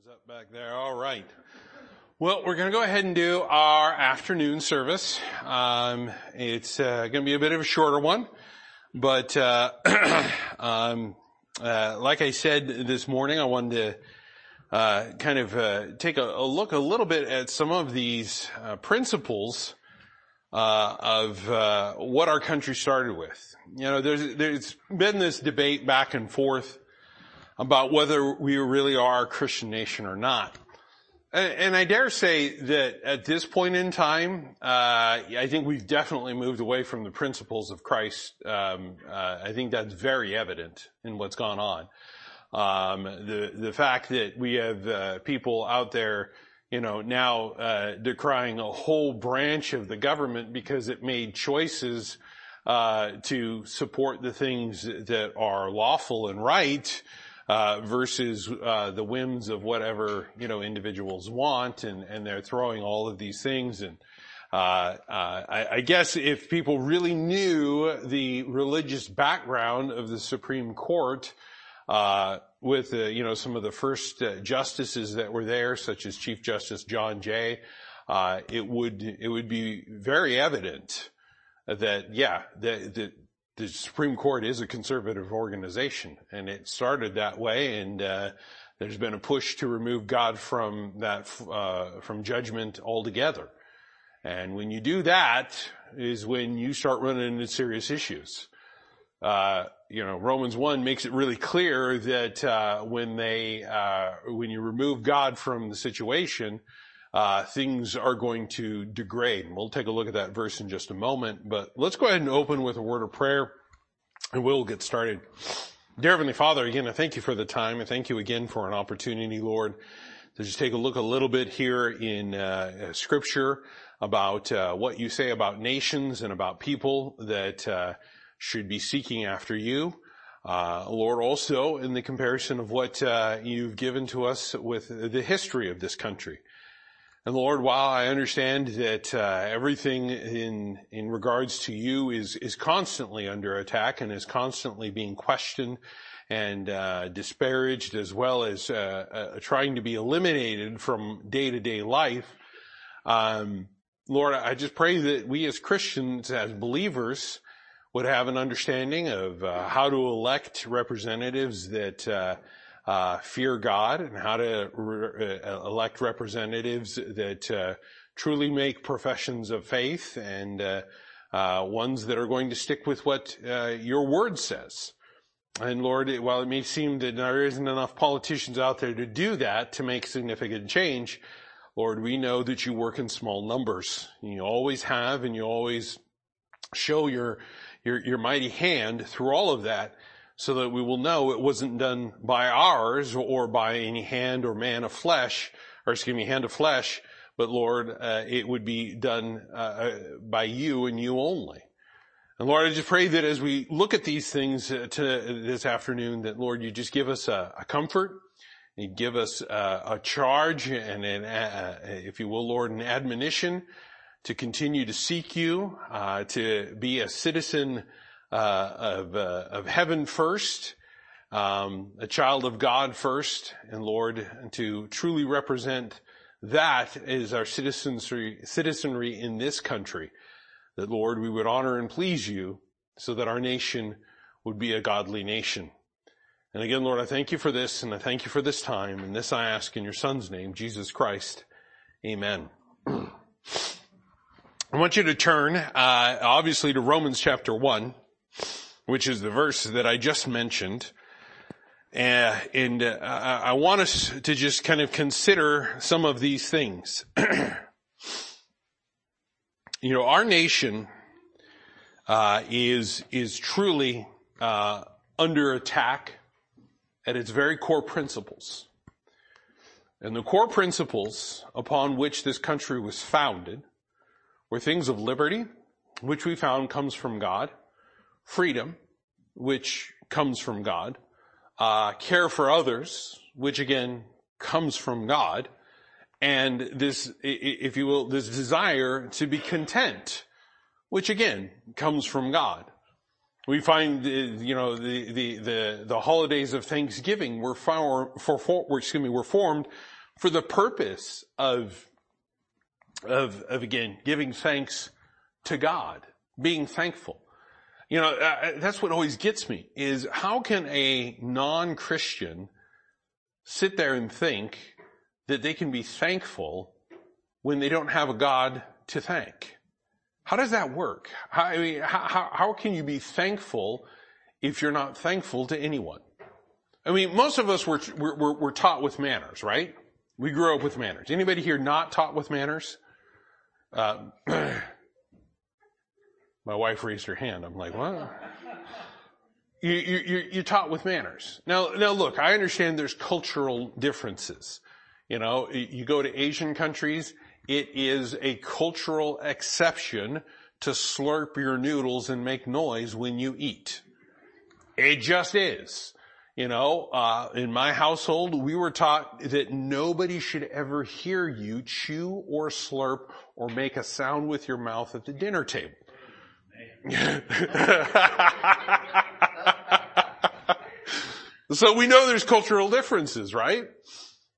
Thumbs up back there. All right. Well, we're going to go ahead and do our afternoon service. Um, it's uh, going to be a bit of a shorter one, but uh, um, uh, like I said this morning, I wanted to uh, kind of uh, take a, a, look a little bit at some of these uh, principles of what our country started with. You know, there's there's been this debate back and forth about whether we really are a Christian nation or not. And I dare say that at this point in time, uh, I think we've definitely moved away from the principles of Christ. Um, uh, I think that's very evident in what's gone on. Um, the the fact that we have uh, people out there, you know, now uh, decrying a whole branch of the government because it made choices uh, to support the things that are lawful and right versus uh, the whims of whatever you know individuals want, and and they're throwing all of these things and. Uh, uh, I, guess if people really knew the religious background of the Supreme Court, uh, with you know some of the first uh, justices that were there, such as Chief Justice John Jay, it would it would be very evident that yeah that the Supreme Court is a conservative organization, and it started that way. And uh, there's been a push to remove God from that uh, from judgment altogether. And when you do that, is when you start running into serious issues. Uh, you know, Romans one makes it really clear that uh, when they uh, when you remove God from the situation, uh, things are going to degrade. We'll take a look at that verse in just a moment, but let's go ahead and open with a word of prayer and we'll get started. Dear Heavenly Father, again, I thank you for the time. I thank you again for an opportunity, Lord, to just take a look a little bit here in uh, scripture about uh, what you say about nations and about people that uh, should be seeking after you. Uh, Lord, also in the comparison of what uh, you've given to us with the history of this country. And Lord, while I understand that uh, everything in in regards to you is is constantly under attack and is constantly being questioned and uh, disparaged, as well as uh, uh trying to be eliminated from day to day life, um, Lord, I just pray that we as Christians, as believers, would have an understanding of uh, how to elect representatives that uh, fear God and how to uh, elect representatives that uh, truly make professions of faith and uh, uh, ones that are going to stick with what uh, your word says. And Lord, while it may seem that there isn't enough politicians out there to do that to make significant change, Lord, we know that you work in small numbers. You always have and you always show your, your, your mighty hand through all of that so that we will know it wasn't done by ours or by any hand or man of flesh, or excuse me, hand of flesh, but Lord, uh, it would be done uh, uh, by you and you only. And Lord, I just pray that as we look at these things uh, to this afternoon, that Lord, you just give us a, a comfort, you give us a, a charge and an, uh, if you will, Lord, an admonition to continue to seek you, uh, to be a citizen uh, of, uh, of heaven first, um, a child of God first, and Lord, and to truly represent that is our citizenry, citizenry in this country. That Lord, we would honor and please you so that our nation would be a godly nation. And again, Lord, I thank you for this and I thank you for this time. And this I ask in your son's name, Jesus Christ. Amen. I want you to turn, uh, obviously to Romans chapter one which is the verse that I just mentioned. Uh, and uh, I want us to just kind of consider some of these things. you know, our nation uh, is is truly uh, under attack at its very core principles. And the core principles upon which this country was founded were things of liberty, which we found comes from God, freedom, which comes from God, uh, care for others, which again comes from God, and this, if you will, this desire to be content, which again comes from God. We find, you know, the, the, the, the holidays of Thanksgiving were, for, for, for, excuse me, were formed for the purpose of, of, of again, giving thanks to God, being thankful. You know, uh, that's what always gets me is how can a non-Christian sit there and think that they can be thankful when they don't have a God to thank? How does that work? How, I mean, how, how can you be thankful if you're not thankful to anyone? I mean, most of us were, were, were taught with manners, right? We grew up with manners. Anybody here not taught with manners? Uh, my wife raised her hand. I'm like, what? You, you, you're taught with manners. Now, now look, I understand there's cultural differences. You know, you go to Asian countries, it is a cultural exception to slurp your noodles and make noise when you eat. It just is. You know, uh, in my household, we were taught that nobody should ever hear you chew or slurp or make a sound with your mouth at the dinner table. so we know there's cultural differences, right?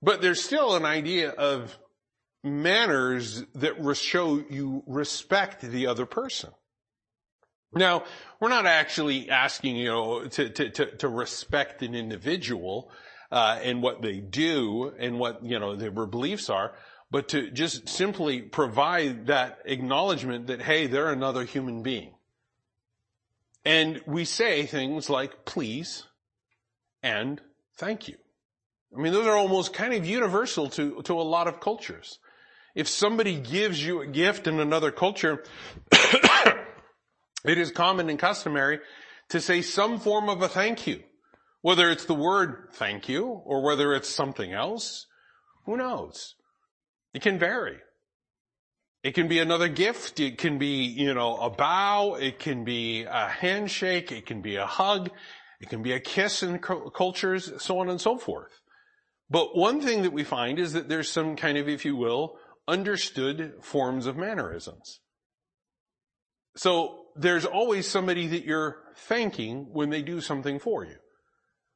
But there's still an idea of manners that show you respect the other person. Now, we're not actually asking, you know, to, to, to, to respect an individual, uh, and what they do and what, you know, their beliefs are, but to just simply provide that acknowledgement that, hey, they're another human being. And we say things like please and thank you. I mean, those are almost kind of universal to, to a lot of cultures. If somebody gives you a gift in another culture, it is common and customary to say some form of a thank you. Whether it's the word thank you or whether it's something else, who knows? It can vary. It can be another gift. It can be, you know, a bow. It can be a handshake. It can be a hug. It can be a kiss in cultures, so on and so forth. But one thing that we find is that there's some kind of, if you will, understood forms of mannerisms. So there's always somebody that you're thanking when they do something for you.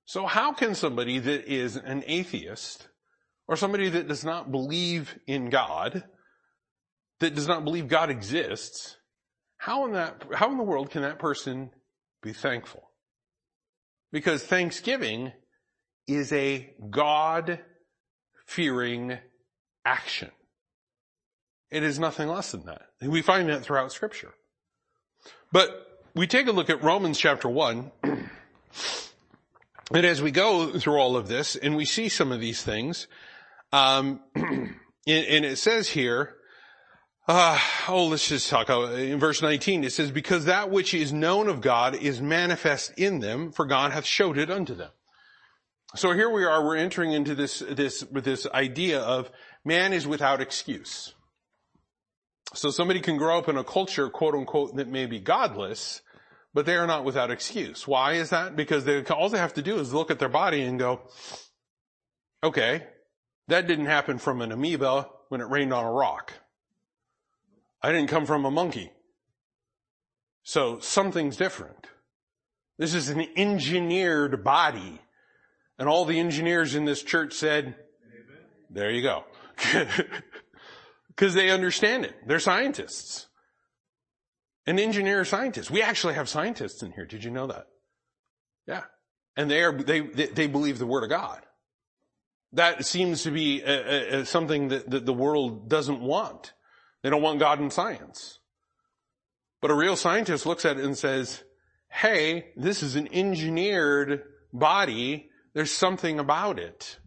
So how can somebody that is an atheist or somebody that does not believe in God that does not believe God exists, how in that, how in the world can that person be thankful? Because thanksgiving is a God fearing action. It is nothing less than that. We find that throughout scripture. But we take a look at Romans chapter one, and as we go through all of this and we see some of these things, um, and, and it says here, uh, oh, let's just talk in verse 19. It says, because that which is known of God is manifest in them, for God hath showed it unto them. So here we are, we're entering into this, this, this idea of man is without excuse. So somebody can grow up in a culture, quote unquote, that may be godless, but they are not without excuse. Why is that? Because they, all they have to do is look at their body and go, okay, that didn't happen from an amoeba when it rained on a rock. I didn't come from a monkey. So something's different. This is an engineered body. And all the engineers in this church said, Amen. there you go. Cause they understand it. They're scientists. An engineer scientist. We actually have scientists in here. Did you know that? Yeah. And they are, they, they believe the word of God. That seems to be a, a, something that, that the world doesn't want. They don't want God in science. But a real scientist looks at it and says, hey, this is an engineered body. There's something about it.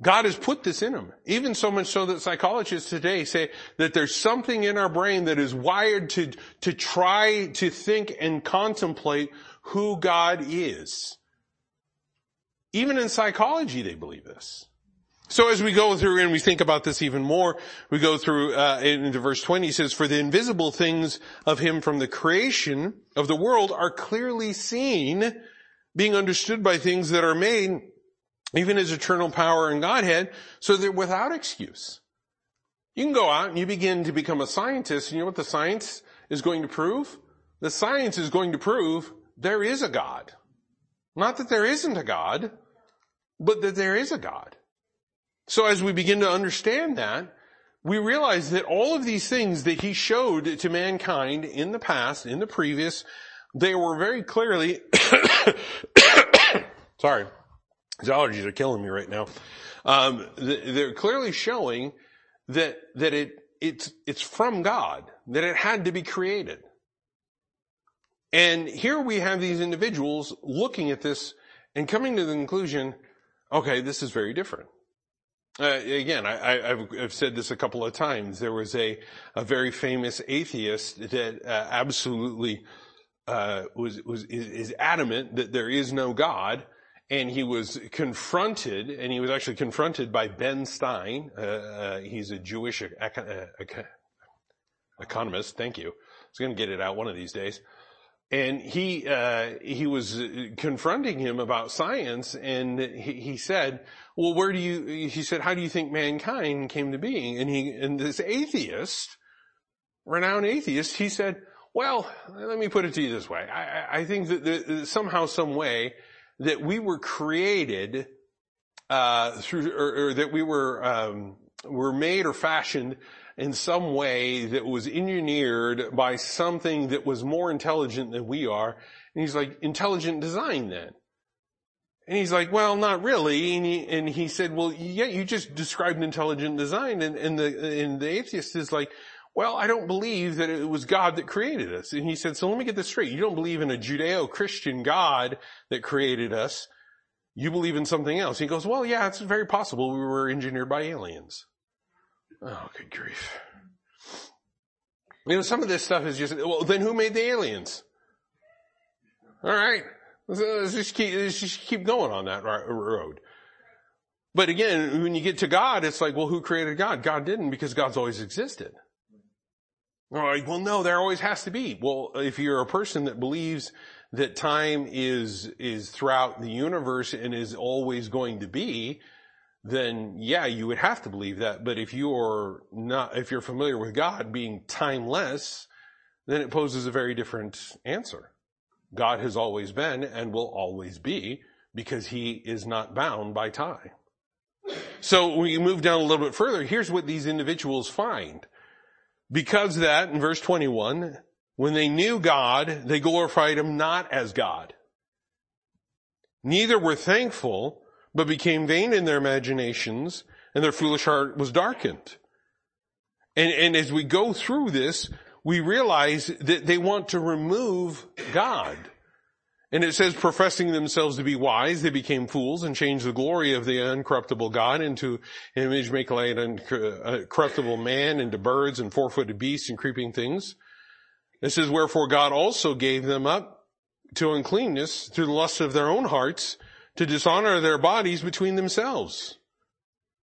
God has put this in them. Even so much so that psychologists today say that there's something in our brain that is wired to, to try to think and contemplate who God is. Even in psychology, they believe this. So as we go through and we think about this even more, we go through uh, into verse 20. He says, "For the invisible things of Him from the creation of the world are clearly seen, being understood by things that are made, even His eternal power and Godhead, so they're without excuse." You can go out and you begin to become a scientist, and you know what the science is going to prove? the science is going to prove there is a God. Not that there isn't a God, but that there is a God. So as we begin to understand that, we realize that all of these things that he showed to mankind in the past, in the previous, they were very clearly, sorry, these allergies are killing me right now. Um, they're clearly showing that, that it, it's, it's from God, that it had to be created. And here we have these individuals looking at this and coming to the conclusion, okay, this is very different. Uh, again, I, have said this a couple of times. There was a, a very famous atheist that uh, absolutely uh, was was is, is, adamant that there is no God, and he was confronted, and he was actually confronted by Ben Stein. Uh, uh, he's a Jewish econ- uh, economist. Thank you. I was going to get it out one of these days and he uh, he was confronting him about science, and he, he, said, "Well, where do you?" He said, "How do you think mankind came to being?" And he and this atheist, renowned atheist, he said, "Well, let me put it to you this way. I, I think that somehow, some way, that we were created uh, through, or, or, that we were um, were made or fashioned." In some way that was engineered by something that was more intelligent than we are. And he's like, intelligent design then. And he's like, well, not really. And he, and he said, well, yeah, you just described intelligent design. And, and the, and the atheist is like, well, I don't believe that it was God that created us. And he said, so let me get this straight. You don't believe in a Judeo-Christian God that created us. You believe in something else. He goes, well, yeah, it's very possible we were engineered by aliens. Oh, good grief. You know, some of this stuff is just, well, then who made the aliens? All right. Let's just keep, let's just keep going on that road. But again, when you get to God, it's like, well, who created God? God didn't because God's always existed. All right. Well, no, there always has to be. Well, if you're a person that believes that time is, is throughout the universe and is always going to be, then yeah, you would have to believe that. But if you're not, if you're familiar with God being timeless, then it poses a very different answer. God has always been and will always be because he is not bound by time. So you move down a little bit further, here's what these individuals find. Because that, in verse 21, when they knew God, they glorified him not as God. Neither were thankful, but became vain in their imaginations, and their foolish heart was darkened. And, and as we go through this, we realize that they want to remove God. And it says, professing themselves to be wise, they became fools and changed the glory of the uncorruptible God into an image make like an corruptible man, into birds and four-footed beasts and creeping things. It says, wherefore God also gave them up to uncleanness through the lust of their own hearts to dishonor their bodies between themselves.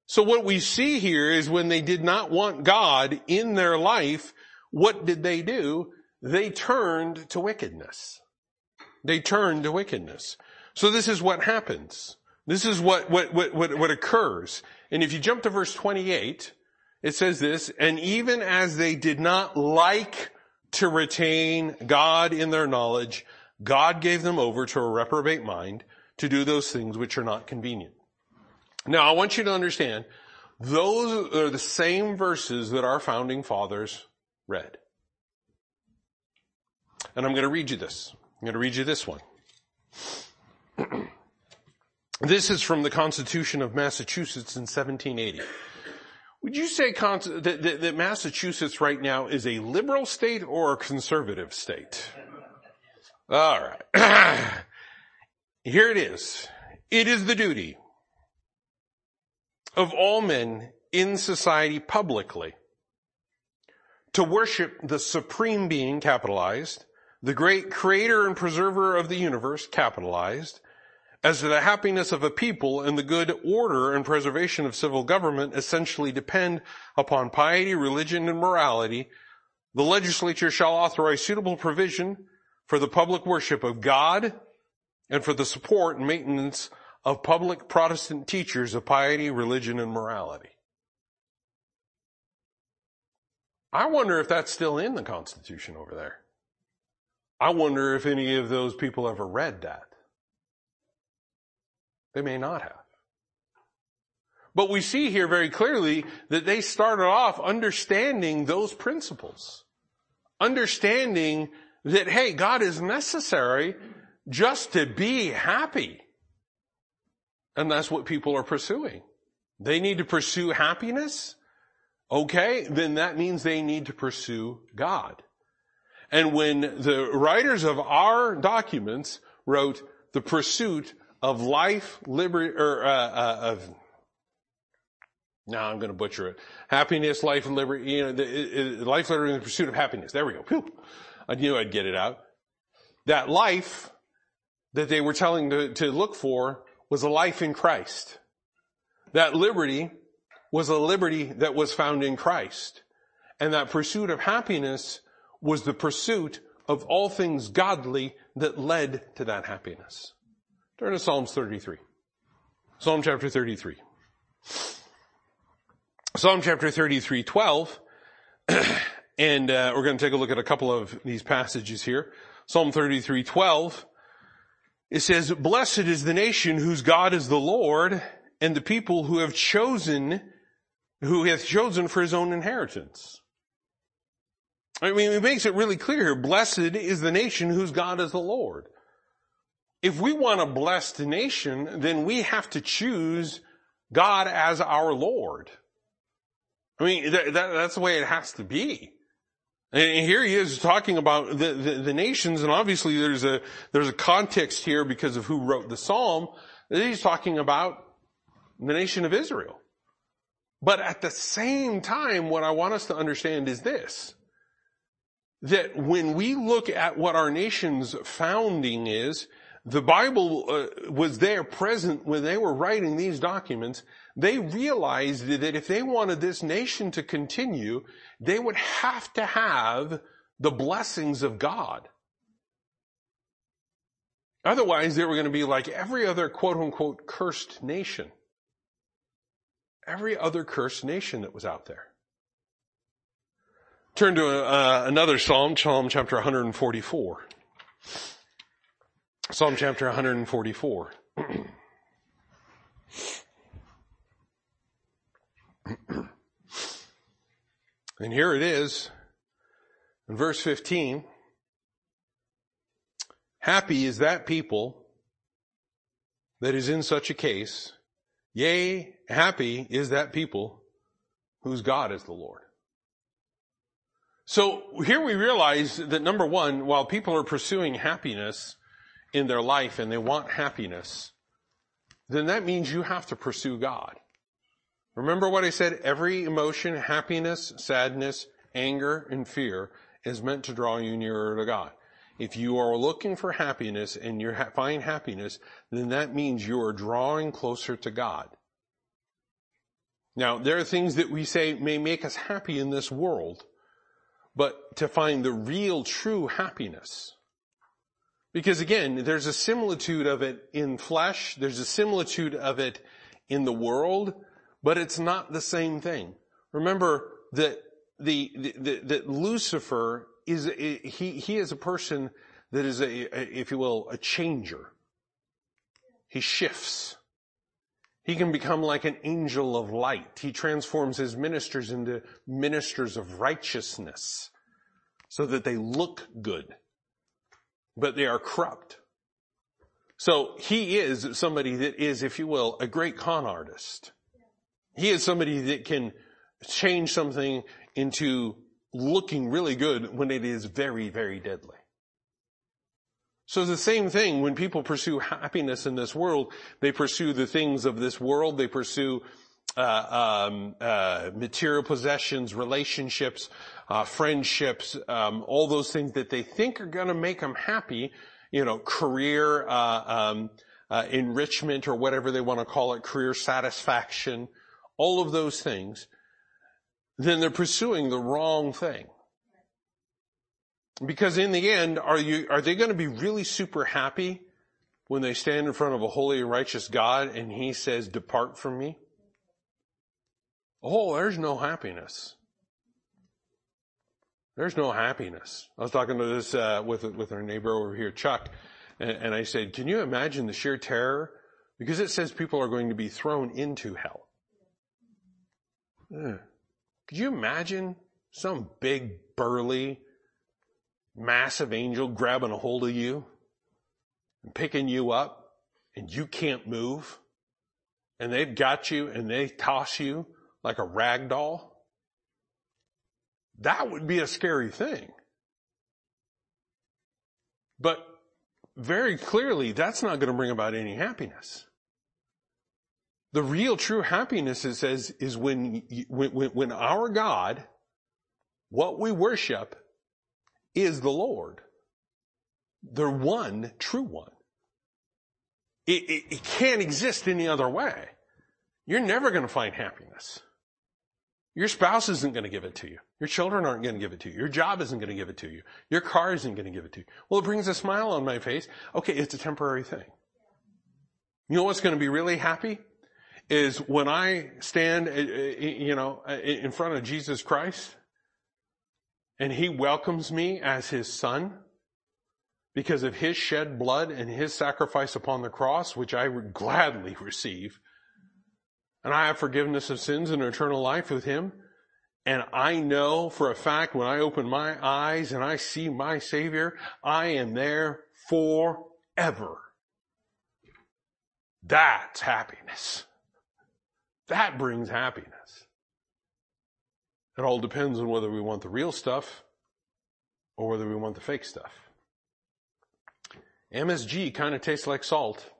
So what we see here is when they did not want God in their life, what did they do? They turned to wickedness. They turned to wickedness. So this is what happens. This is what, what, what, what, what occurs. And if you jump to verse 28, it says this, and even as they did not like to retain God in their knowledge, God gave them over to a reprobate mind to do those things which are not convenient. Now I want you to understand, those are the same verses that our founding fathers read. And I'm going to read you this. I'm going to read you this one. this is from the Constitution of Massachusetts in 1780. Would you say that, Massachusetts right now is a liberal state or a conservative state? All right. Here it is. It is the duty of all men in society publicly to worship the supreme being capitalized, the great creator and preserver of the universe capitalized, as to the happiness of a people and the good order and preservation of civil government essentially depend upon piety, religion, and morality, the legislature shall authorize suitable provision for the public worship of God, and for the support and maintenance of public Protestant teachers of piety, religion, and morality. I wonder if that's still in the Constitution over there. I wonder if any of those people ever read that. They may not have. But we see here very clearly that they started off understanding those principles. Understanding that, hey, God is necessary just to be happy. And that's what people are pursuing. They need to pursue happiness. Okay, then that means they need to pursue God. And when the writers of our documents wrote the pursuit of life, liberty, or uh, uh, of now I'm going to butcher it. Happiness, life, and liberty. You know, the, life, liberty, and the pursuit of happiness. There we go. Whew. I knew I'd get it out. That life that they were telling to, to look for was a life in Christ. That liberty was a liberty that was found in Christ. And that pursuit of happiness was the pursuit of all things godly that led to that happiness. Turn to Psalms 33. Psalm chapter 33. Psalm chapter 33, 12. and uh, we're going to take a look at a couple of these passages here. Psalm 33, 12. It says, Blessed is the nation whose God is the Lord, and the people who have chosen, who hath chosen for his own inheritance. I mean, it makes it really clear here. Blessed is the nation whose God is the Lord. If we want a blessed nation, then we have to choose God as our Lord. I mean, that, that, that's the way it has to be. And here he is talking about the, the, the, nations, and obviously there's a, there's a context here because of who wrote the psalm. He's talking about the nation of Israel. But at the same time, what I want us to understand is this. That when we look at what our nation's founding is, the Bible uh, was there present when they were writing these documents. They realized that if they wanted this nation to continue, they would have to have the blessings of God. Otherwise, they were going to be like every other quote unquote cursed nation. Every other cursed nation that was out there. Turn to uh, another Psalm, Psalm chapter 144. Psalm chapter 144. and here it is in verse 15. Happy is that people that is in such a case. Yea, happy is that people whose God is the Lord. So here we realize that number one, while people are pursuing happiness, in their life and they want happiness, then that means you have to pursue God. Remember what I said? Every emotion, happiness, sadness, anger, and fear is meant to draw you nearer to God. If you are looking for happiness and you find happiness, then that means you are drawing closer to God. Now, there are things that we say may make us happy in this world, but to find the real true happiness, because again, there's a similitude of it in flesh, there's a similitude of it in the world, but it's not the same thing. Remember that the, the, that Lucifer is, he, he is a person that is a, a, if you will, a changer. He shifts. He can become like an angel of light. He transforms his ministers into ministers of righteousness so that they look good but they are corrupt. So he is somebody that is, if you will, a great con artist. He is somebody that can change something into looking really good when it is very, very deadly. So it's the same thing when people pursue happiness in this world. They pursue the things of this world. They pursue uh, um, uh, material possessions, relationships, uh, friendships, um, all those things that they think are going to make them happy, you know, career uh, um, uh, enrichment or whatever they want to call it, career satisfaction, all of those things, then they're pursuing the wrong thing. Because in the end, are you, are they going to be really super happy when they stand in front of a holy and righteous God and he says, depart from me? Oh, there's no happiness. There's no happiness. I was talking to this uh, with with our neighbor over here, Chuck, and, and I said, "Can you imagine the sheer terror?" Because it says people are going to be thrown into hell. Yeah. Could you imagine some big, burly, massive angel grabbing a hold of you and picking you up, and you can't move, and they've got you and they toss you like a rag doll? That would be a scary thing. But very clearly, that's not going to bring about any happiness. The real true happiness, it says, is when, when, when our God, what we worship, is the Lord. The one true one. It, it, it can't exist any other way. You're never going to find happiness. Your spouse isn't going to give it to you. Your children aren't going to give it to you. Your job isn't going to give it to you. Your car isn't going to give it to you. Well, it brings a smile on my face. Okay, it's a temporary thing. You know what's going to be really happy? Is when I stand, uh, uh, you know, uh, in front of Jesus Christ and He welcomes me as His son because of His shed blood and His sacrifice upon the cross, which I would gladly receive and I have forgiveness of sins and eternal life with him. And I know for a fact when I open my eyes and I see my Savior, I am there forever. That's happiness. That brings happiness. It all depends on whether we want the real stuff or whether we want the fake stuff. MSG kind of tastes like salt.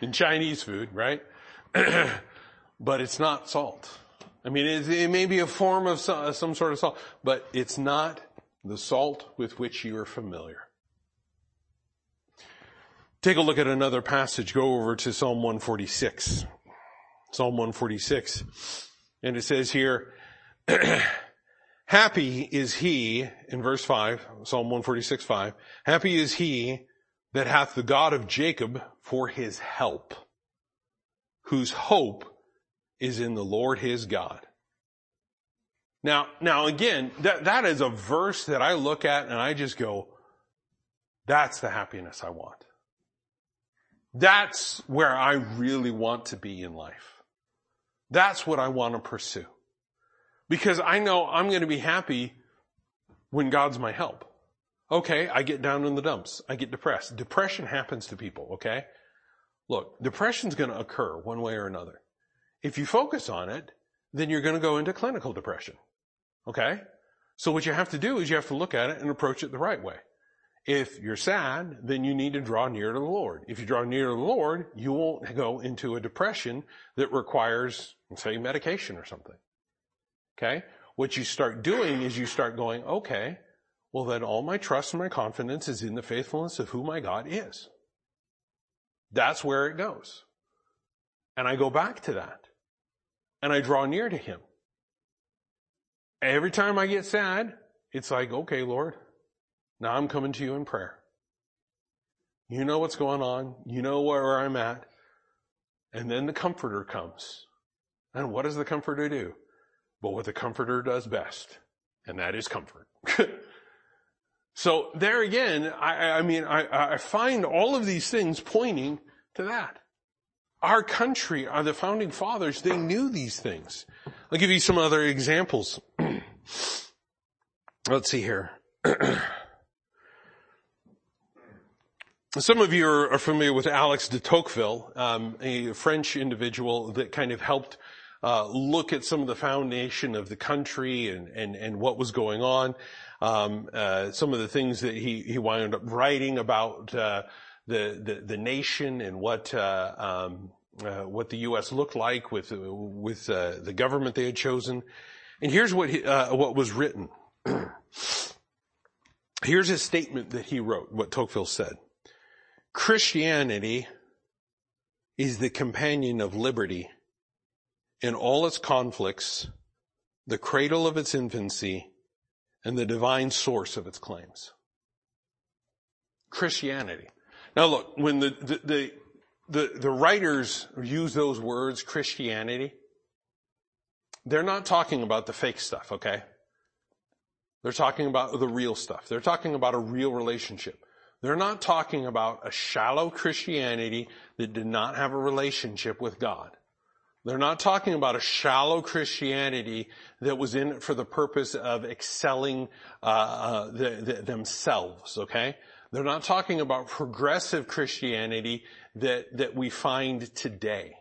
in Chinese food, right? but it's not salt. I mean, it, may be a form of some, some sort of salt, but it's not the salt with which you are familiar. Take a look at another passage. Go over to Psalm 146. Psalm 146. And it says here, Happy is he, in verse 5, Psalm 146, 5, happy is he that hath the God of Jacob for his help, whose hope is in the Lord his God. Now, now again, that, that is a verse that I look at and I just go, that's the happiness I want. That's where I really want to be in life. That's what I want to pursue. Because I know I'm going to be happy when God's my help. Okay, I get down in the dumps. I get depressed. Depression happens to people, okay? Look, depression's going to occur one way or another. If you focus on it, then you're going to go into clinical depression. Okay? So what you have to do is you have to look at it and approach it the right way. If you're sad, then you need to draw near to the Lord. If you draw near to the Lord, you won't go into a depression that requires, say, medication or something. Okay? What you start doing is you start going, okay, well, then all my trust and my confidence is in the faithfulness of who my God is. That's where it goes. And I go back to that. And I draw near to Him. Every time I get sad, it's like, okay, Lord, now I'm coming to you in prayer. You know what's going on. You know where I'm at. And then the comforter comes. And what does the comforter do? But what the comforter does best, and that is comfort. So there again, I, I mean, I, I, find all of these things pointing to that. Our country, our, the founding fathers, they knew these things. I'll give you some other examples. Let's see here. Some of you are, familiar with Alex de Tocqueville, um, a French individual that kind of helped uh, look at some of the foundation of the country and, and, and what was going on um, uh, some of the things that he he wound up writing about uh, the, the, the nation and what uh, um, uh, what the U.S. looked like with with uh, the government they had chosen. And here's what he, what was written. here's a statement that he wrote. What Tocqueville said: Christianity is the companion of liberty in all its conflicts, the cradle of its infancy, and the divine source of its claims. Christianity. Now look, when the, the, the, the, the writers use those words, Christianity, they're not talking about the fake stuff, okay? They're talking about the real stuff. They're talking about a real relationship. They're not talking about a shallow Christianity that did not have a relationship with God. They're not talking about a shallow Christianity that was in it for the purpose of excelling uh, uh, the, the, themselves. Okay, they're not talking about progressive Christianity that that we find today.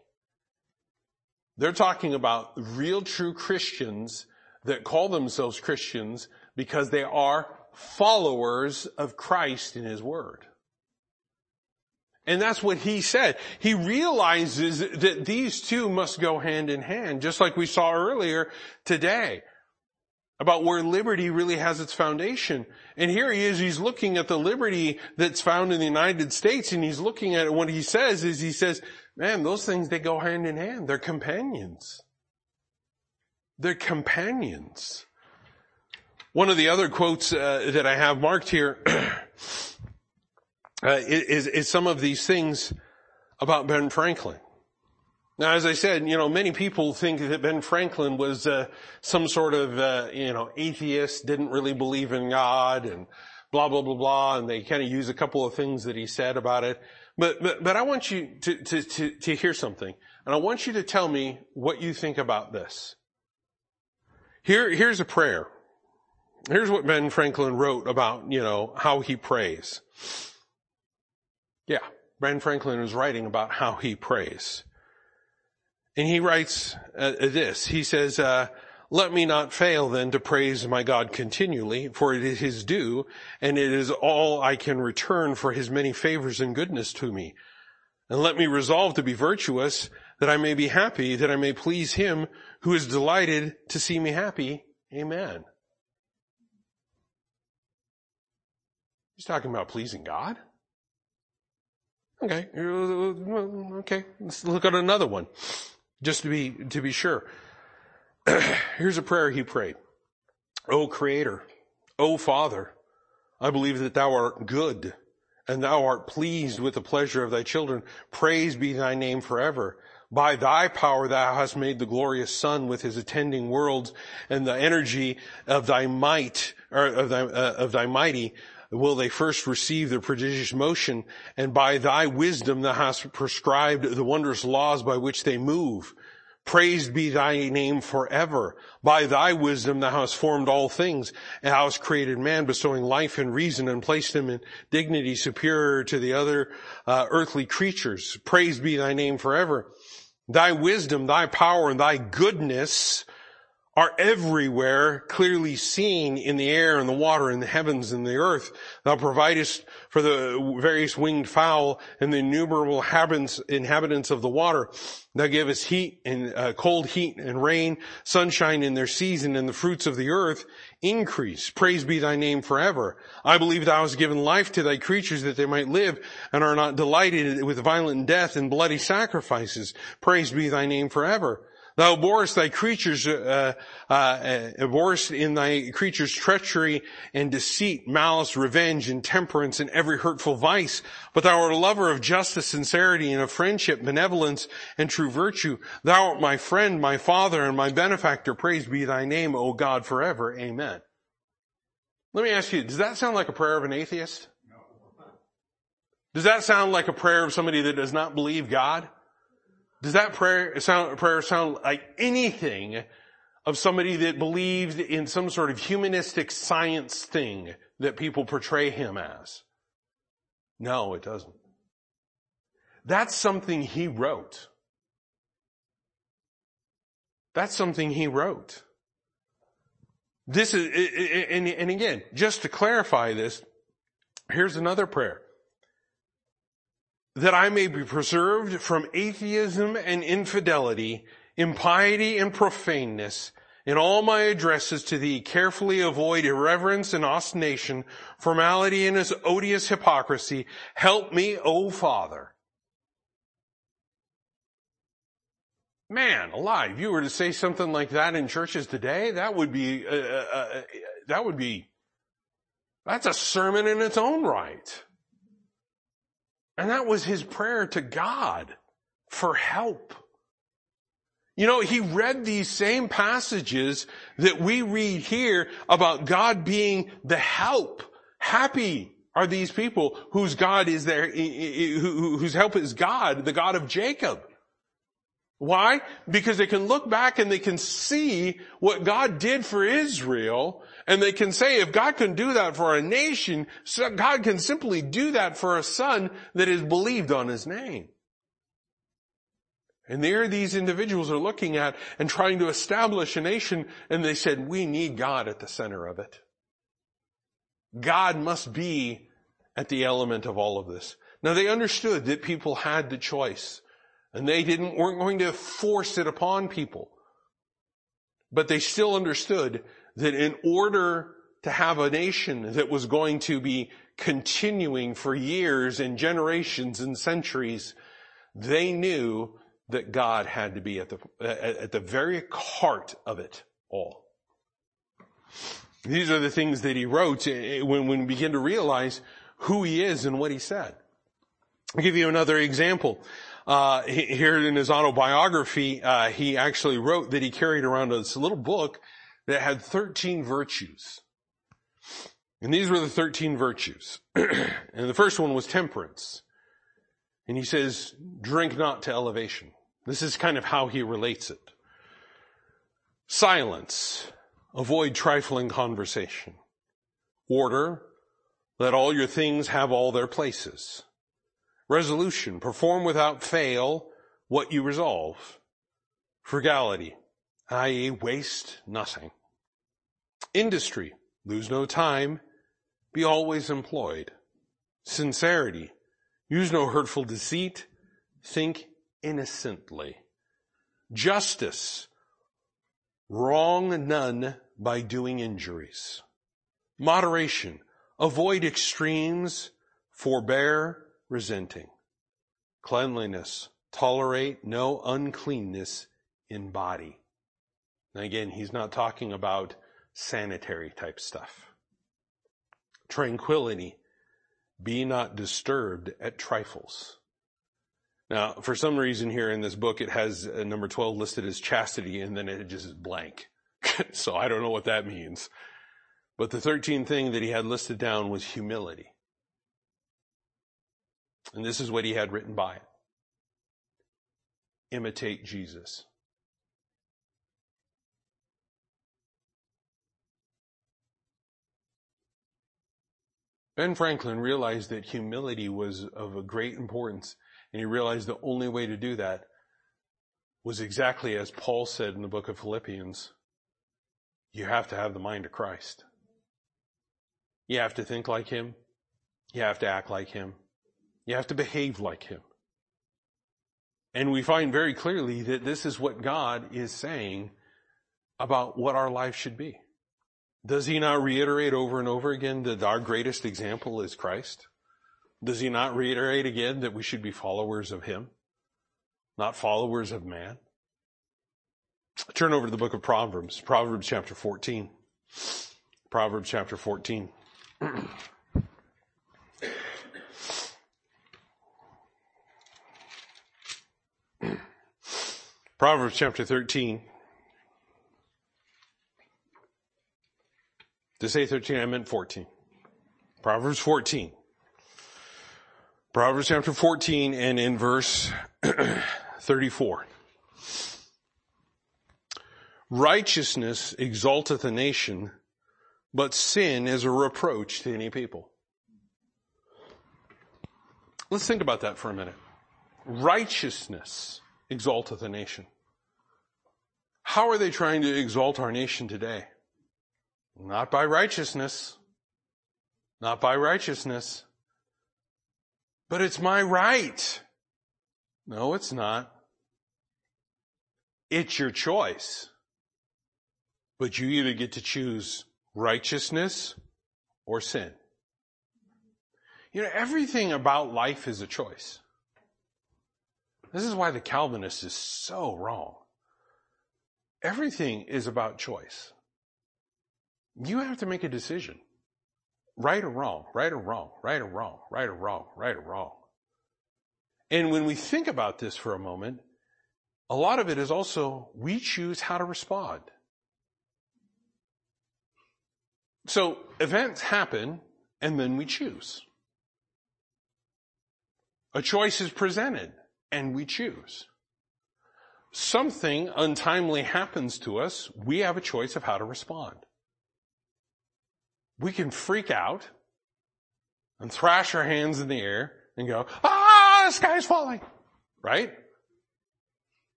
They're talking about real, true Christians that call themselves Christians because they are followers of Christ in His Word. And that's what he said. He realizes that these two must go hand in hand, just like we saw earlier today about where liberty really has its foundation. And here he is, he's looking at the liberty that's found in the United States and he's looking at it. What he says is he says, man, those things, they go hand in hand. They're companions. They're companions. One of the other quotes uh, that I have marked here uh, is, is some of these things about Ben Franklin. Now, as I said, you know, many people think that Ben Franklin was uh, some sort of, uh, you know, atheist, didn't really believe in God, and blah blah blah blah, and they kind of use a couple of things that he said about it. But but but I want you to to to, to hear something, and I want you to tell me what you think about this. Here here's a prayer. Here's what Ben Franklin wrote about, you know, how he prays. Yeah, Ben Franklin is writing about how he prays. And he writes uh, this. He says, uh, let me not fail then to praise my God continually, for it is his due, and it is all I can return for his many favors and goodness to me. And let me resolve to be virtuous, that I may be happy, that I may please him who is delighted to see me happy. Amen. He's talking about pleasing God. Okay, okay. Let's look at another one, just to be to be sure. Here's a prayer he prayed. O Creator, O Father, I believe that Thou art good, and Thou art pleased with the pleasure of Thy children. Praise be Thy name forever. By Thy power Thou hast made the glorious sun with his attending worlds, and the energy of Thy might, or of Thy, uh, of Thy mighty will they first receive the prodigious motion, and by thy wisdom thou hast prescribed the wondrous laws by which they move. Praised be thy name forever. By thy wisdom thou hast formed all things, and thou hast created man, bestowing life and reason, and placed him in dignity superior to the other uh, earthly creatures. Praised be thy name forever. Thy wisdom, thy power, and thy goodness are everywhere clearly seen in the air and the water and the heavens and the earth. Thou providest for the various winged fowl and the innumerable inhabitants of the water. Thou givest heat and uh, cold heat and rain, sunshine in their season and the fruits of the earth increase. Praise be thy name forever. I believe thou hast given life to thy creatures that they might live and are not delighted with violent death and bloody sacrifices. Praise be thy name forever. Thou borest thy creatures, uh, uh, uh, borest in thy creatures treachery and deceit, malice, revenge, intemperance, and every hurtful vice. But thou art a lover of justice, sincerity, and of friendship, benevolence, and true virtue. Thou art my friend, my father, and my benefactor. Praise be thy name, O God, forever. Amen. Let me ask you, does that sound like a prayer of an atheist? Does that sound like a prayer of somebody that does not believe God? Does that prayer sound, prayer sound like anything of somebody that believed in some sort of humanistic science thing that people portray him as? No, it doesn't. That's something he wrote. That's something he wrote. This is, and, and again, just to clarify this, here's another prayer that I may be preserved from atheism and infidelity, impiety and profaneness, in all my addresses to thee carefully avoid irreverence and ostination, formality and odious hypocrisy. Help me, O Father. Man, alive, you were to say something like that in churches today, that would be, uh, uh, uh that would be, that's a sermon in its own right. And that was his prayer to God for help. You know, he read these same passages that we read here about God being the help. Happy are these people whose God is there, whose help is God, the God of Jacob. Why? Because they can look back and they can see what God did for Israel and they can say if God can do that for a nation, God can simply do that for a son that is believed on his name. And there these individuals are looking at and trying to establish a nation and they said, we need God at the center of it. God must be at the element of all of this. Now they understood that people had the choice and they didn't, weren't going to force it upon people. But they still understood that in order to have a nation that was going to be continuing for years and generations and centuries, they knew that God had to be at the, at the very heart of it all. These are the things that he wrote eh, when, when we begin to realize who he is and what he said. I'll give you another example. Uh, here in his autobiography, uh, he actually wrote that he carried around this little book that had 13 virtues. And these were the 13 virtues. and the first one was temperance. And he says, drink not to elevation. This is kind of how he relates it. Silence. Avoid trifling conversation. Order. Let all your things have all their places. Resolution. Perform without fail what you resolve. Frugality, i.e. waste nothing. Industry. Lose no time. Be always employed. Sincerity. Use no hurtful deceit. Think innocently. Justice. Wrong none by doing injuries. Moderation. Avoid extremes. Forbear resenting. Cleanliness. Tolerate no uncleanness in body. And again, he's not talking about sanitary type stuff. Tranquility. Be not disturbed at trifles. Now, for some reason here in this book, it has uh, number 12 listed as chastity and then it just is blank. so I don't know what that means. But the 13th thing that he had listed down was humility. And this is what he had written by it. Imitate Jesus. Ben Franklin realized that humility was of a great importance and he realized the only way to do that was exactly as Paul said in the book of Philippians. You have to have the mind of Christ. You have to think like him. You have to act like him. You have to behave like him. And we find very clearly that this is what God is saying about what our life should be. Does he not reiterate over and over again that our greatest example is Christ? Does he not reiterate again that we should be followers of him, not followers of man? Turn over to the book of Proverbs, Proverbs chapter 14. Proverbs chapter 14. Proverbs chapter 13. To say 13, I meant 14. Proverbs 14. Proverbs chapter 14 and in verse 34. Righteousness exalteth a nation, but sin is a reproach to any people. Let's think about that for a minute. Righteousness exalteth a nation. How are they trying to exalt our nation today? Not by righteousness. Not by righteousness. But it's my right. No, it's not. It's your choice. But you either get to choose righteousness or sin. You know, everything about life is a choice. This is why the Calvinist is so wrong. Everything is about choice. You have to make a decision. Right or wrong, right or wrong, right or wrong, right or wrong, right or wrong. And when we think about this for a moment, a lot of it is also we choose how to respond. So events happen and then we choose. A choice is presented and we choose. Something untimely happens to us, we have a choice of how to respond. We can freak out and thrash our hands in the air and go, ah, the sky's falling, right?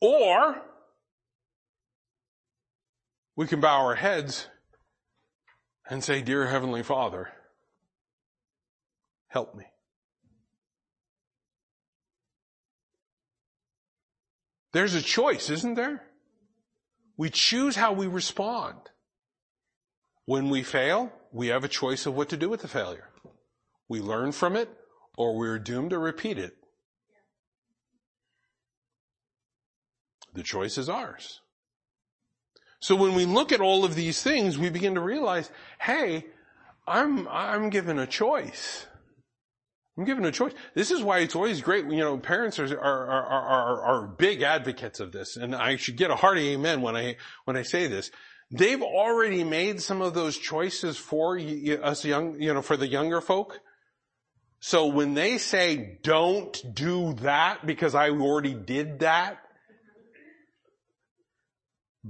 Or we can bow our heads and say, Dear Heavenly Father, help me. There's a choice, isn't there? We choose how we respond. When we fail, we have a choice of what to do with the failure. We learn from it or we're doomed to repeat it. The choice is ours. So when we look at all of these things, we begin to realize, hey, I'm, I'm given a choice. I'm given a choice. This is why it's always great. You know, parents are, are, are, are, are big advocates of this. And I should get a hearty amen when I, when I say this. They've already made some of those choices for us young, you know, for the younger folk. So when they say, don't do that because I already did that,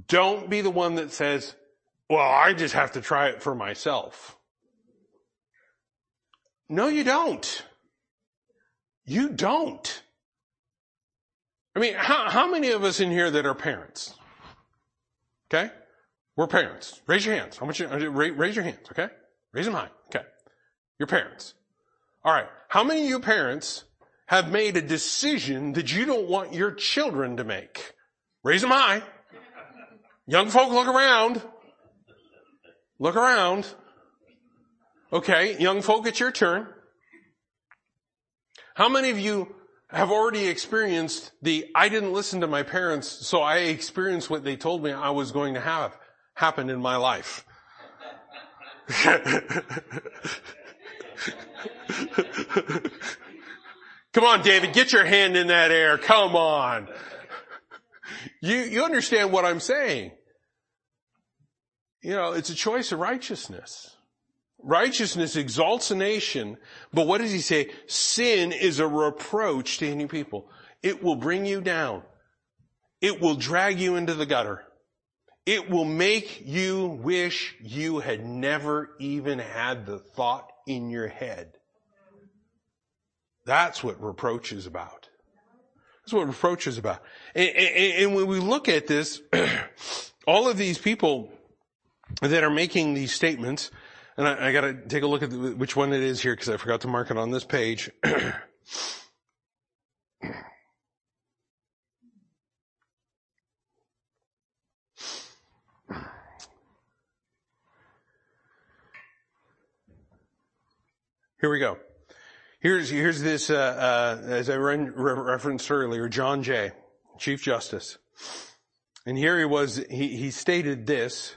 don't be the one that says, well, I just have to try it for myself. No, you don't. You don't. I mean, how, how many of us in here that are parents? Okay? We're parents. Raise your hands. How much? Uh, raise your hands. Okay? Raise them high. Okay. Your parents. All right. How many of you parents have made a decision that you don't want your children to make? Raise them high. Young folk, look around. Look around. Okay, young folk, it's your turn. How many of you have already experienced the, I didn't listen to my parents, so I experienced what they told me I was going to have happen in my life? Come on, David, get your hand in that air. Come on. You, you understand what I'm saying. You know, it's a choice of righteousness. Righteousness exalts a nation, but what does he say? Sin is a reproach to any people. It will bring you down. It will drag you into the gutter. It will make you wish you had never even had the thought in your head. That's what reproach is about. That's what reproach is about. And, and, and when we look at this, all of these people that are making these statements, and I, I got to take a look at the, which one it is here because I forgot to mark it on this page. Here we go. Here's, here's this, uh, uh, as I re- referenced earlier, John Jay, Chief Justice. And here he was, he, he stated this,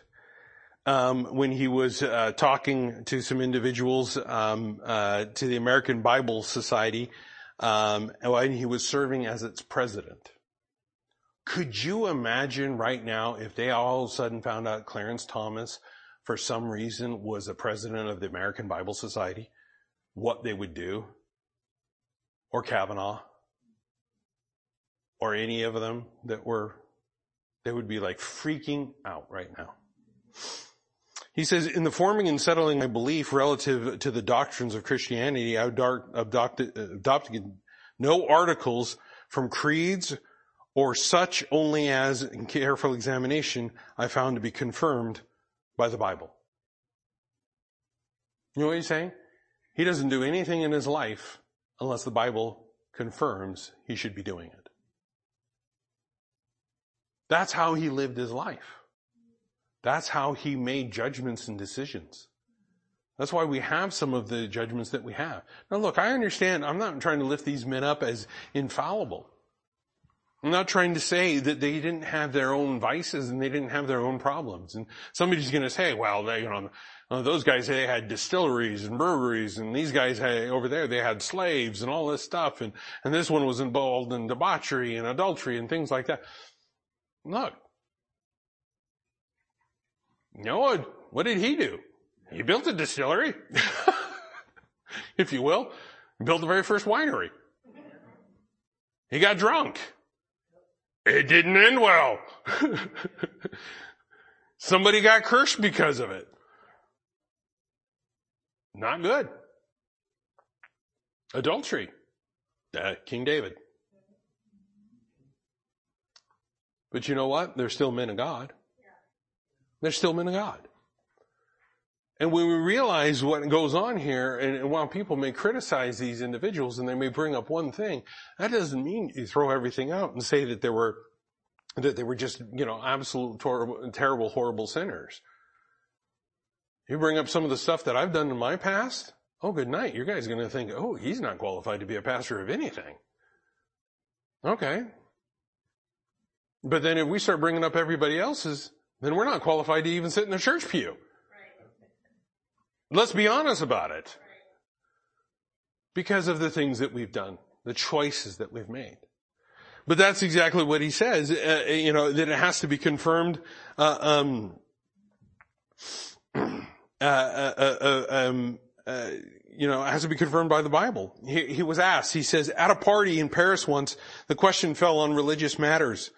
um, when he was uh, talking to some individuals um, uh, to the American Bible Society um, when he was serving as its president. Could you imagine right now if they all of a sudden found out Clarence Thomas, for some reason, was a president of the American Bible Society? What they would do? Or Kavanaugh? Or any of them that were, they would be like freaking out right now. He says, in the forming and settling my belief relative to the doctrines of Christianity, I adopted, adopted no articles from creeds or such only as, in careful examination, I found to be confirmed by the Bible. You know what he's saying? He doesn't do anything in his life unless the Bible confirms he should be doing it. That's how he lived his life. That's how he made judgments and decisions. That's why we have some of the judgments that we have. Now look, I understand, I'm not trying to lift these men up as infallible. I'm not trying to say that they didn't have their own vices and they didn't have their own problems. And somebody's going to say, well, they, you know, uh, those guys, they had distilleries and breweries and these guys had, over there, they had slaves and all this stuff. And, and this one was involved in debauchery and adultery and things like that. Look. Noah, what did he do? He built a distillery, if you will. He built the very first winery. He got drunk. It didn't end well. Somebody got cursed because of it. Not good. Adultery. Uh, King David. But you know what? They're still men of God. They're still men of God. And when we realize what goes on here, and while people may criticize these individuals and they may bring up one thing, that doesn't mean you throw everything out and say that they were, that they were just, you know, absolute terrible, horrible sinners. You bring up some of the stuff that I've done in my past, oh good night, you guys going to think, oh, he's not qualified to be a pastor of anything. Okay. But then if we start bringing up everybody else's, then we're not qualified to even sit in the church pew. Let's be honest about it. Because of the things that we've done, the choices that we've made. But that's exactly what he says, uh, you know, that it has to be confirmed, uh, um, uh, uh, uh, um, you know, has to be confirmed by the Bible. He, he was asked, he says, at a party in Paris once, the question fell on religious matters.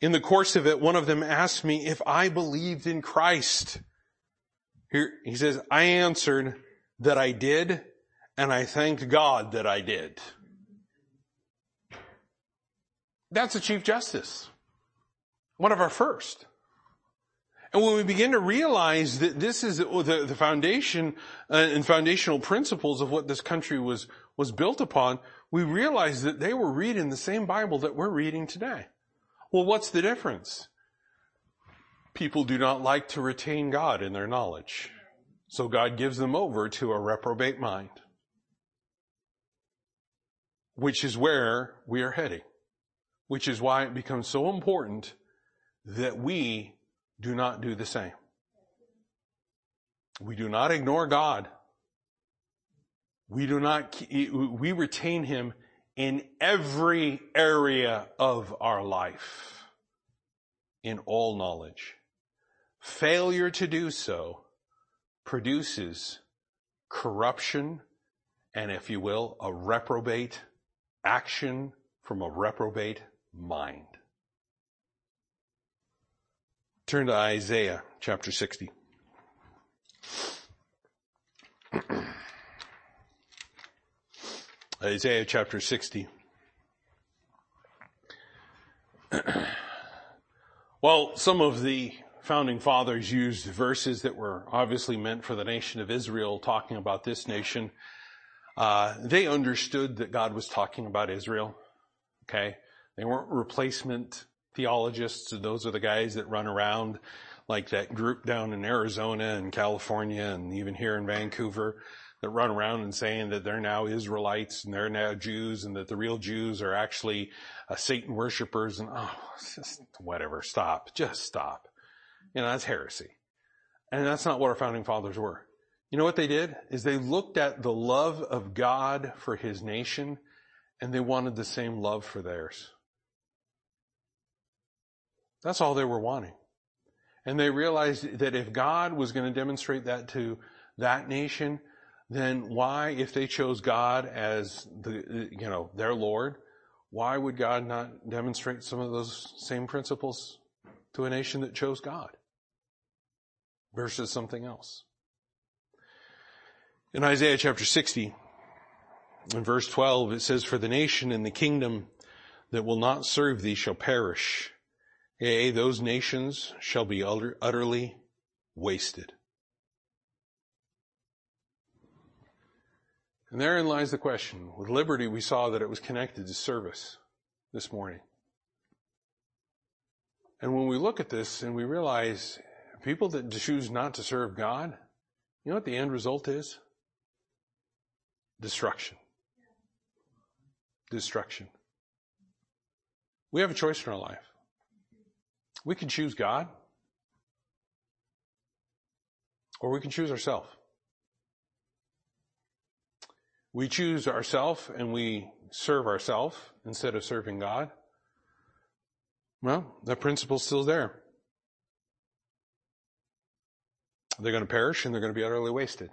In the course of it, one of them asked me if I believed in Christ. Here, he says, I answered that I did, and I thanked God that I did. That's the Chief Justice. One of our first. And when we begin to realize that this is the, the foundation uh, and foundational principles of what this country was, was built upon, we realize that they were reading the same Bible that we're reading today. Well, what's the difference? People do not like to retain God in their knowledge. So God gives them over to a reprobate mind. Which is where we are heading. Which is why it becomes so important that we do not do the same. We do not ignore God. We do not, we retain Him in every area of our life, in all knowledge. Failure to do so produces corruption and, if you will, a reprobate action from a reprobate mind. Turn to Isaiah chapter 60. Isaiah chapter 60. well, some of the founding fathers used verses that were obviously meant for the nation of Israel, talking about this nation. Uh, they understood that God was talking about Israel. Okay. They weren't replacement theologists. Those are the guys that run around like that group down in Arizona and California and even here in Vancouver that run around and saying that they're now Israelites and they're now Jews and that the real Jews are actually uh, Satan worshippers and oh, just whatever. Stop. Just stop. You know, that's heresy. And that's not what our founding fathers were. You know what they did? Is they looked at the love of God for his nation and they wanted the same love for theirs. That's all they were wanting. And they realized that if God was going to demonstrate that to that nation, then why, if they chose God as the, you know, their Lord, why would God not demonstrate some of those same principles to a nation that chose God versus something else? In Isaiah chapter 60, in verse 12, it says, For the nation and the kingdom that will not serve thee shall perish Yea, those nations shall be utter, utterly wasted. And therein lies the question. With liberty, we saw that it was connected to service this morning. And when we look at this and we realize people that choose not to serve God, you know what the end result is? Destruction. Destruction. We have a choice in our life. We can choose God, or we can choose ourselves. We choose ourselves and we serve ourselves instead of serving God. Well, that principle's still there. They're going to perish and they're going to be utterly wasted.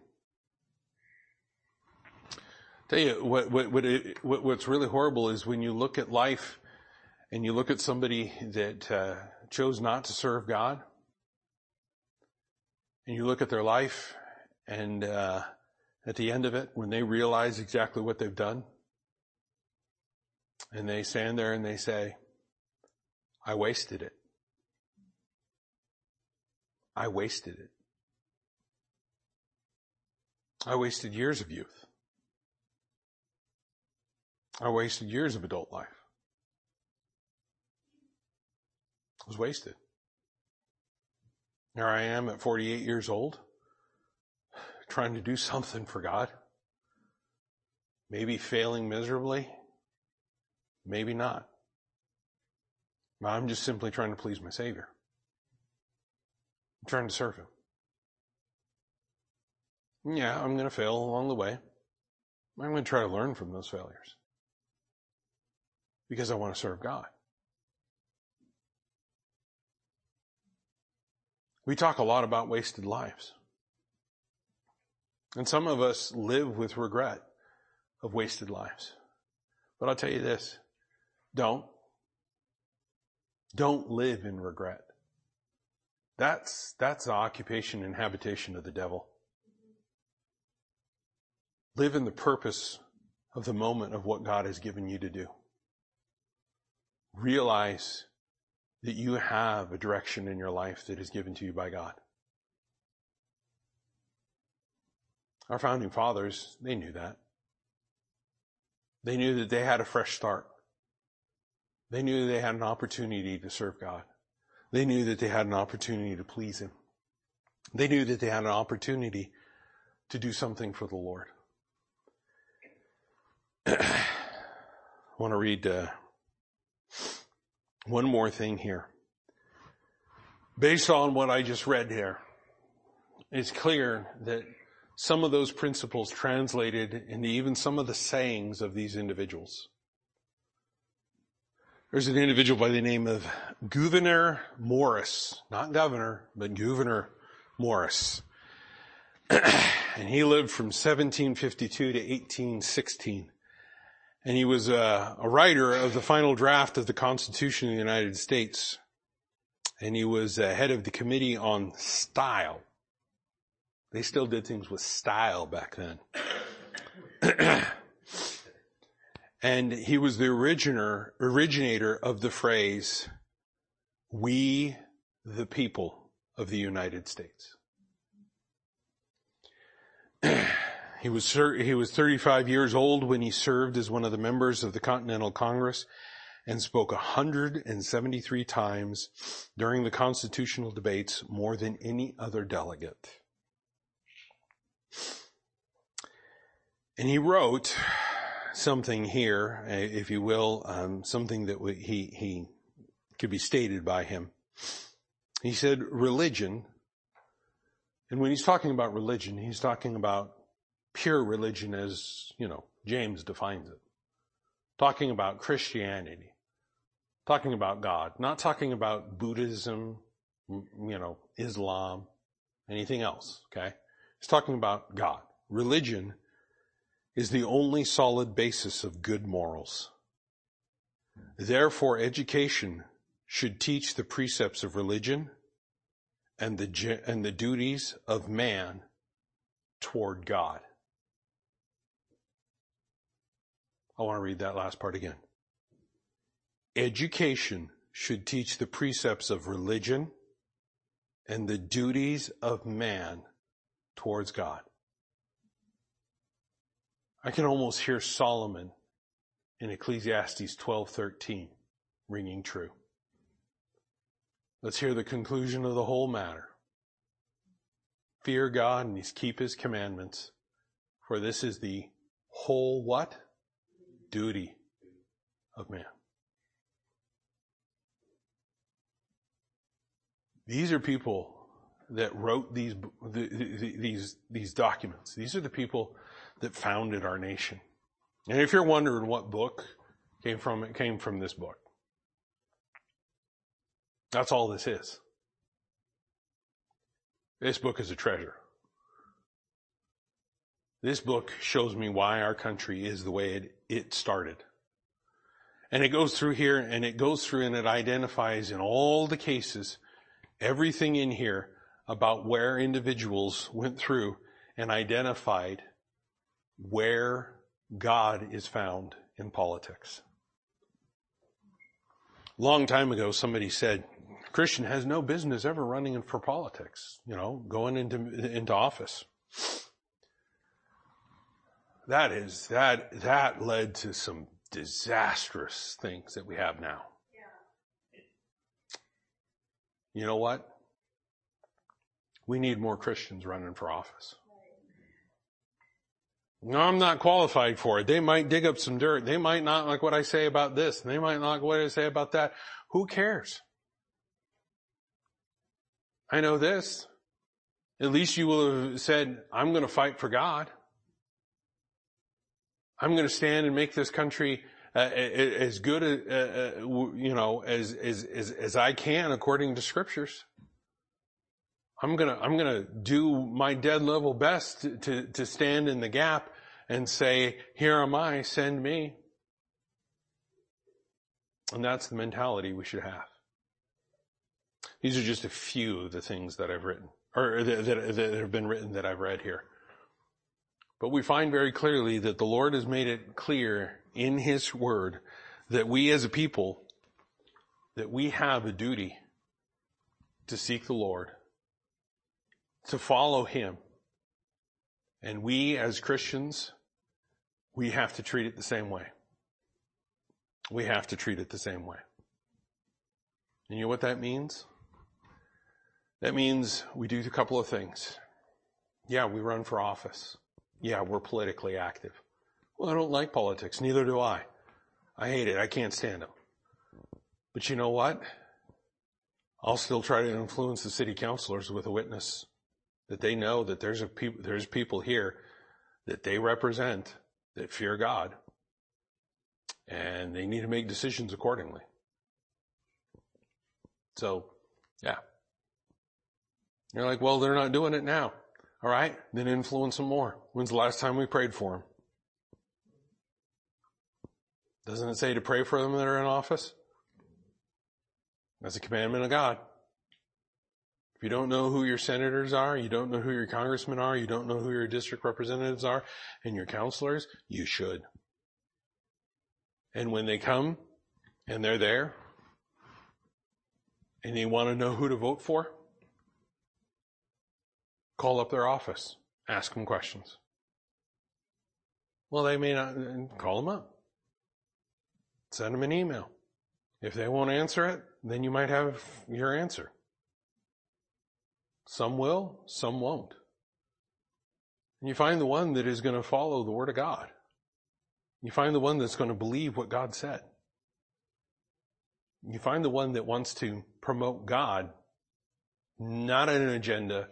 Tell you what, what, what it, what, what's really horrible is when you look at life and you look at somebody that uh, chose not to serve God, and you look at their life, and uh, at the end of it, when they realize exactly what they've done, and they stand there and they say, I wasted it. I wasted it. I wasted years of youth. I wasted years of adult life. It was wasted. Here I am at 48 years old, trying to do something for God. Maybe failing miserably. Maybe not. I'm just simply trying to please my Savior. I'm trying to serve Him. Yeah, I'm going to fail along the way. I'm going to try to learn from those failures because I want to serve God. We talk a lot about wasted lives. And some of us live with regret of wasted lives. But I'll tell you this. Don't. Don't live in regret. That's, that's the occupation and habitation of the devil. Live in the purpose of the moment of what God has given you to do. Realize that you have a direction in your life that is given to you by God. Our founding fathers, they knew that. They knew that they had a fresh start. They knew they had an opportunity to serve God. They knew that they had an opportunity to please Him. They knew that they had an opportunity to do something for the Lord. I want to read uh, one more thing here. Based on what I just read here, it's clear that some of those principles translated into even some of the sayings of these individuals. There's an individual by the name of Gouverneur Morris, not governor, but Gouverneur Morris. and he lived from 1752 to 1816 and he was a, a, writer of the final draft of the Constitution of the United States. And he was uh, head of the Committee on Style. They still did things with style back then. and he was the originator of the phrase, we the people of the United States. He was, he was 35 years old when he served as one of the members of the Continental Congress and spoke 173 times during the constitutional debates, more than any other delegate. And he wrote something here, if you will, um, something that he, he could be stated by him. He said, religion, and when he's talking about religion, he's talking about pure religion as, you know, James defines it. Talking about Christianity. Talking about God. Not talking about Buddhism, you know, Islam, anything else, okay? He's talking about God. Religion is the only solid basis of good morals. Therefore, education should teach the precepts of religion and the, and the duties of man toward God. I want to read that last part again. Education should teach the precepts of religion and the duties of man towards God. I can almost hear Solomon in Ecclesiastes 12:13 ringing true. Let's hear the conclusion of the whole matter. Fear God and keep his commandments, for this is the whole what? duty of man. These are people that wrote these, these, these documents. These are the people that founded our nation. And if you're wondering what book came from, it came from this book. That's all this is. This book is a treasure. This book shows me why our country is the way it, it started. And it goes through here and it goes through and it identifies in all the cases everything in here about where individuals went through and identified where God is found in politics. Long time ago, somebody said, Christian has no business ever running for politics, you know, going into, into office. That is, that, that led to some disastrous things that we have now. You know what? We need more Christians running for office. No, I'm not qualified for it. They might dig up some dirt. They might not like what I say about this. They might not like what I say about that. Who cares? I know this. At least you will have said, I'm going to fight for God. I'm going to stand and make this country uh, as good, uh, you know, as, as, as, as I can according to scriptures. I'm gonna, I'm gonna do my dead level best to, to, to stand in the gap and say, here am I, send me. And that's the mentality we should have. These are just a few of the things that I've written, or that, that, that have been written that I've read here. But we find very clearly that the Lord has made it clear in His Word that we as a people, that we have a duty to seek the Lord to follow Him. And we as Christians, we have to treat it the same way. We have to treat it the same way. And you know what that means? That means we do a couple of things. Yeah, we run for office. Yeah, we're politically active. Well, I don't like politics. Neither do I. I hate it. I can't stand them. But you know what? I'll still try to influence the city councilors with a witness that they know that there's a there's people here that they represent that fear God and they need to make decisions accordingly. So, yeah. You're like, well, they're not doing it now. All right, then influence them more. When's the last time we prayed for them? Doesn't it say to pray for them that are in office? That's a commandment of God. If you don't know who your senators are, you don't know who your congressmen are, you don't know who your district representatives are and your councilors, you should. And when they come and they're there and you want to know who to vote for, call up their office, ask them questions. Well, they may not, call them up. Send them an email. If they won't answer it, then you might have your answer. Some will, some won't. And you find the one that is going to follow the Word of God. You find the one that's going to believe what God said. You find the one that wants to promote God, not an agenda,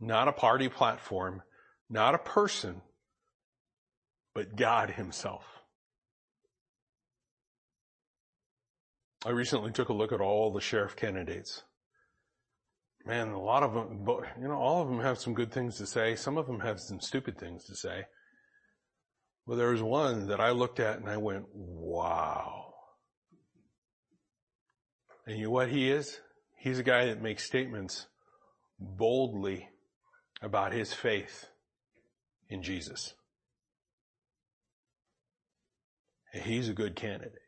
not a party platform, not a person, but God Himself. I recently took a look at all the sheriff candidates man, a lot of them, you know, all of them have some good things to say. Some of them have some stupid things to say. Well, there was one that I looked at and I went, wow. And you know what he is? He's a guy that makes statements boldly about his faith in Jesus. He's a good candidate.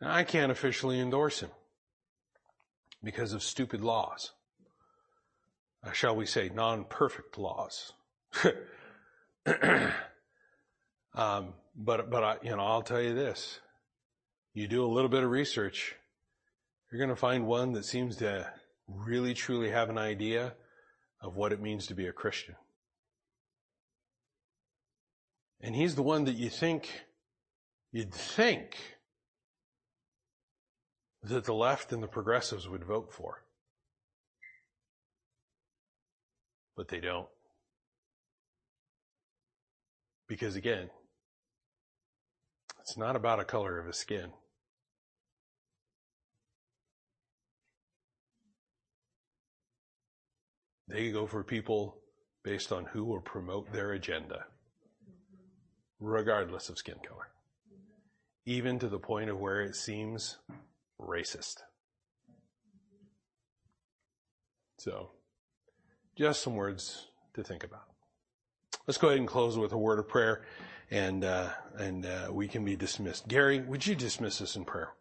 Now, I can't officially endorse him because of stupid laws. Uh, shall we say non-perfect laws. um, but, but I, you know, I'll tell you this. You do a little bit of research, you're going to find one that seems to really truly have an idea of what it means to be a Christian. And he's the one that you think, you'd think that the left and the progressives would vote for. But they don't. Because again, it's not about a color of his skin. They go for people based on who will promote their agenda, regardless of skin color, even to the point of where it seems racist. So, just some words to think about. Let's go ahead and close with a word of prayer, and uh, and uh, we can be dismissed. Gary, would you dismiss us in prayer?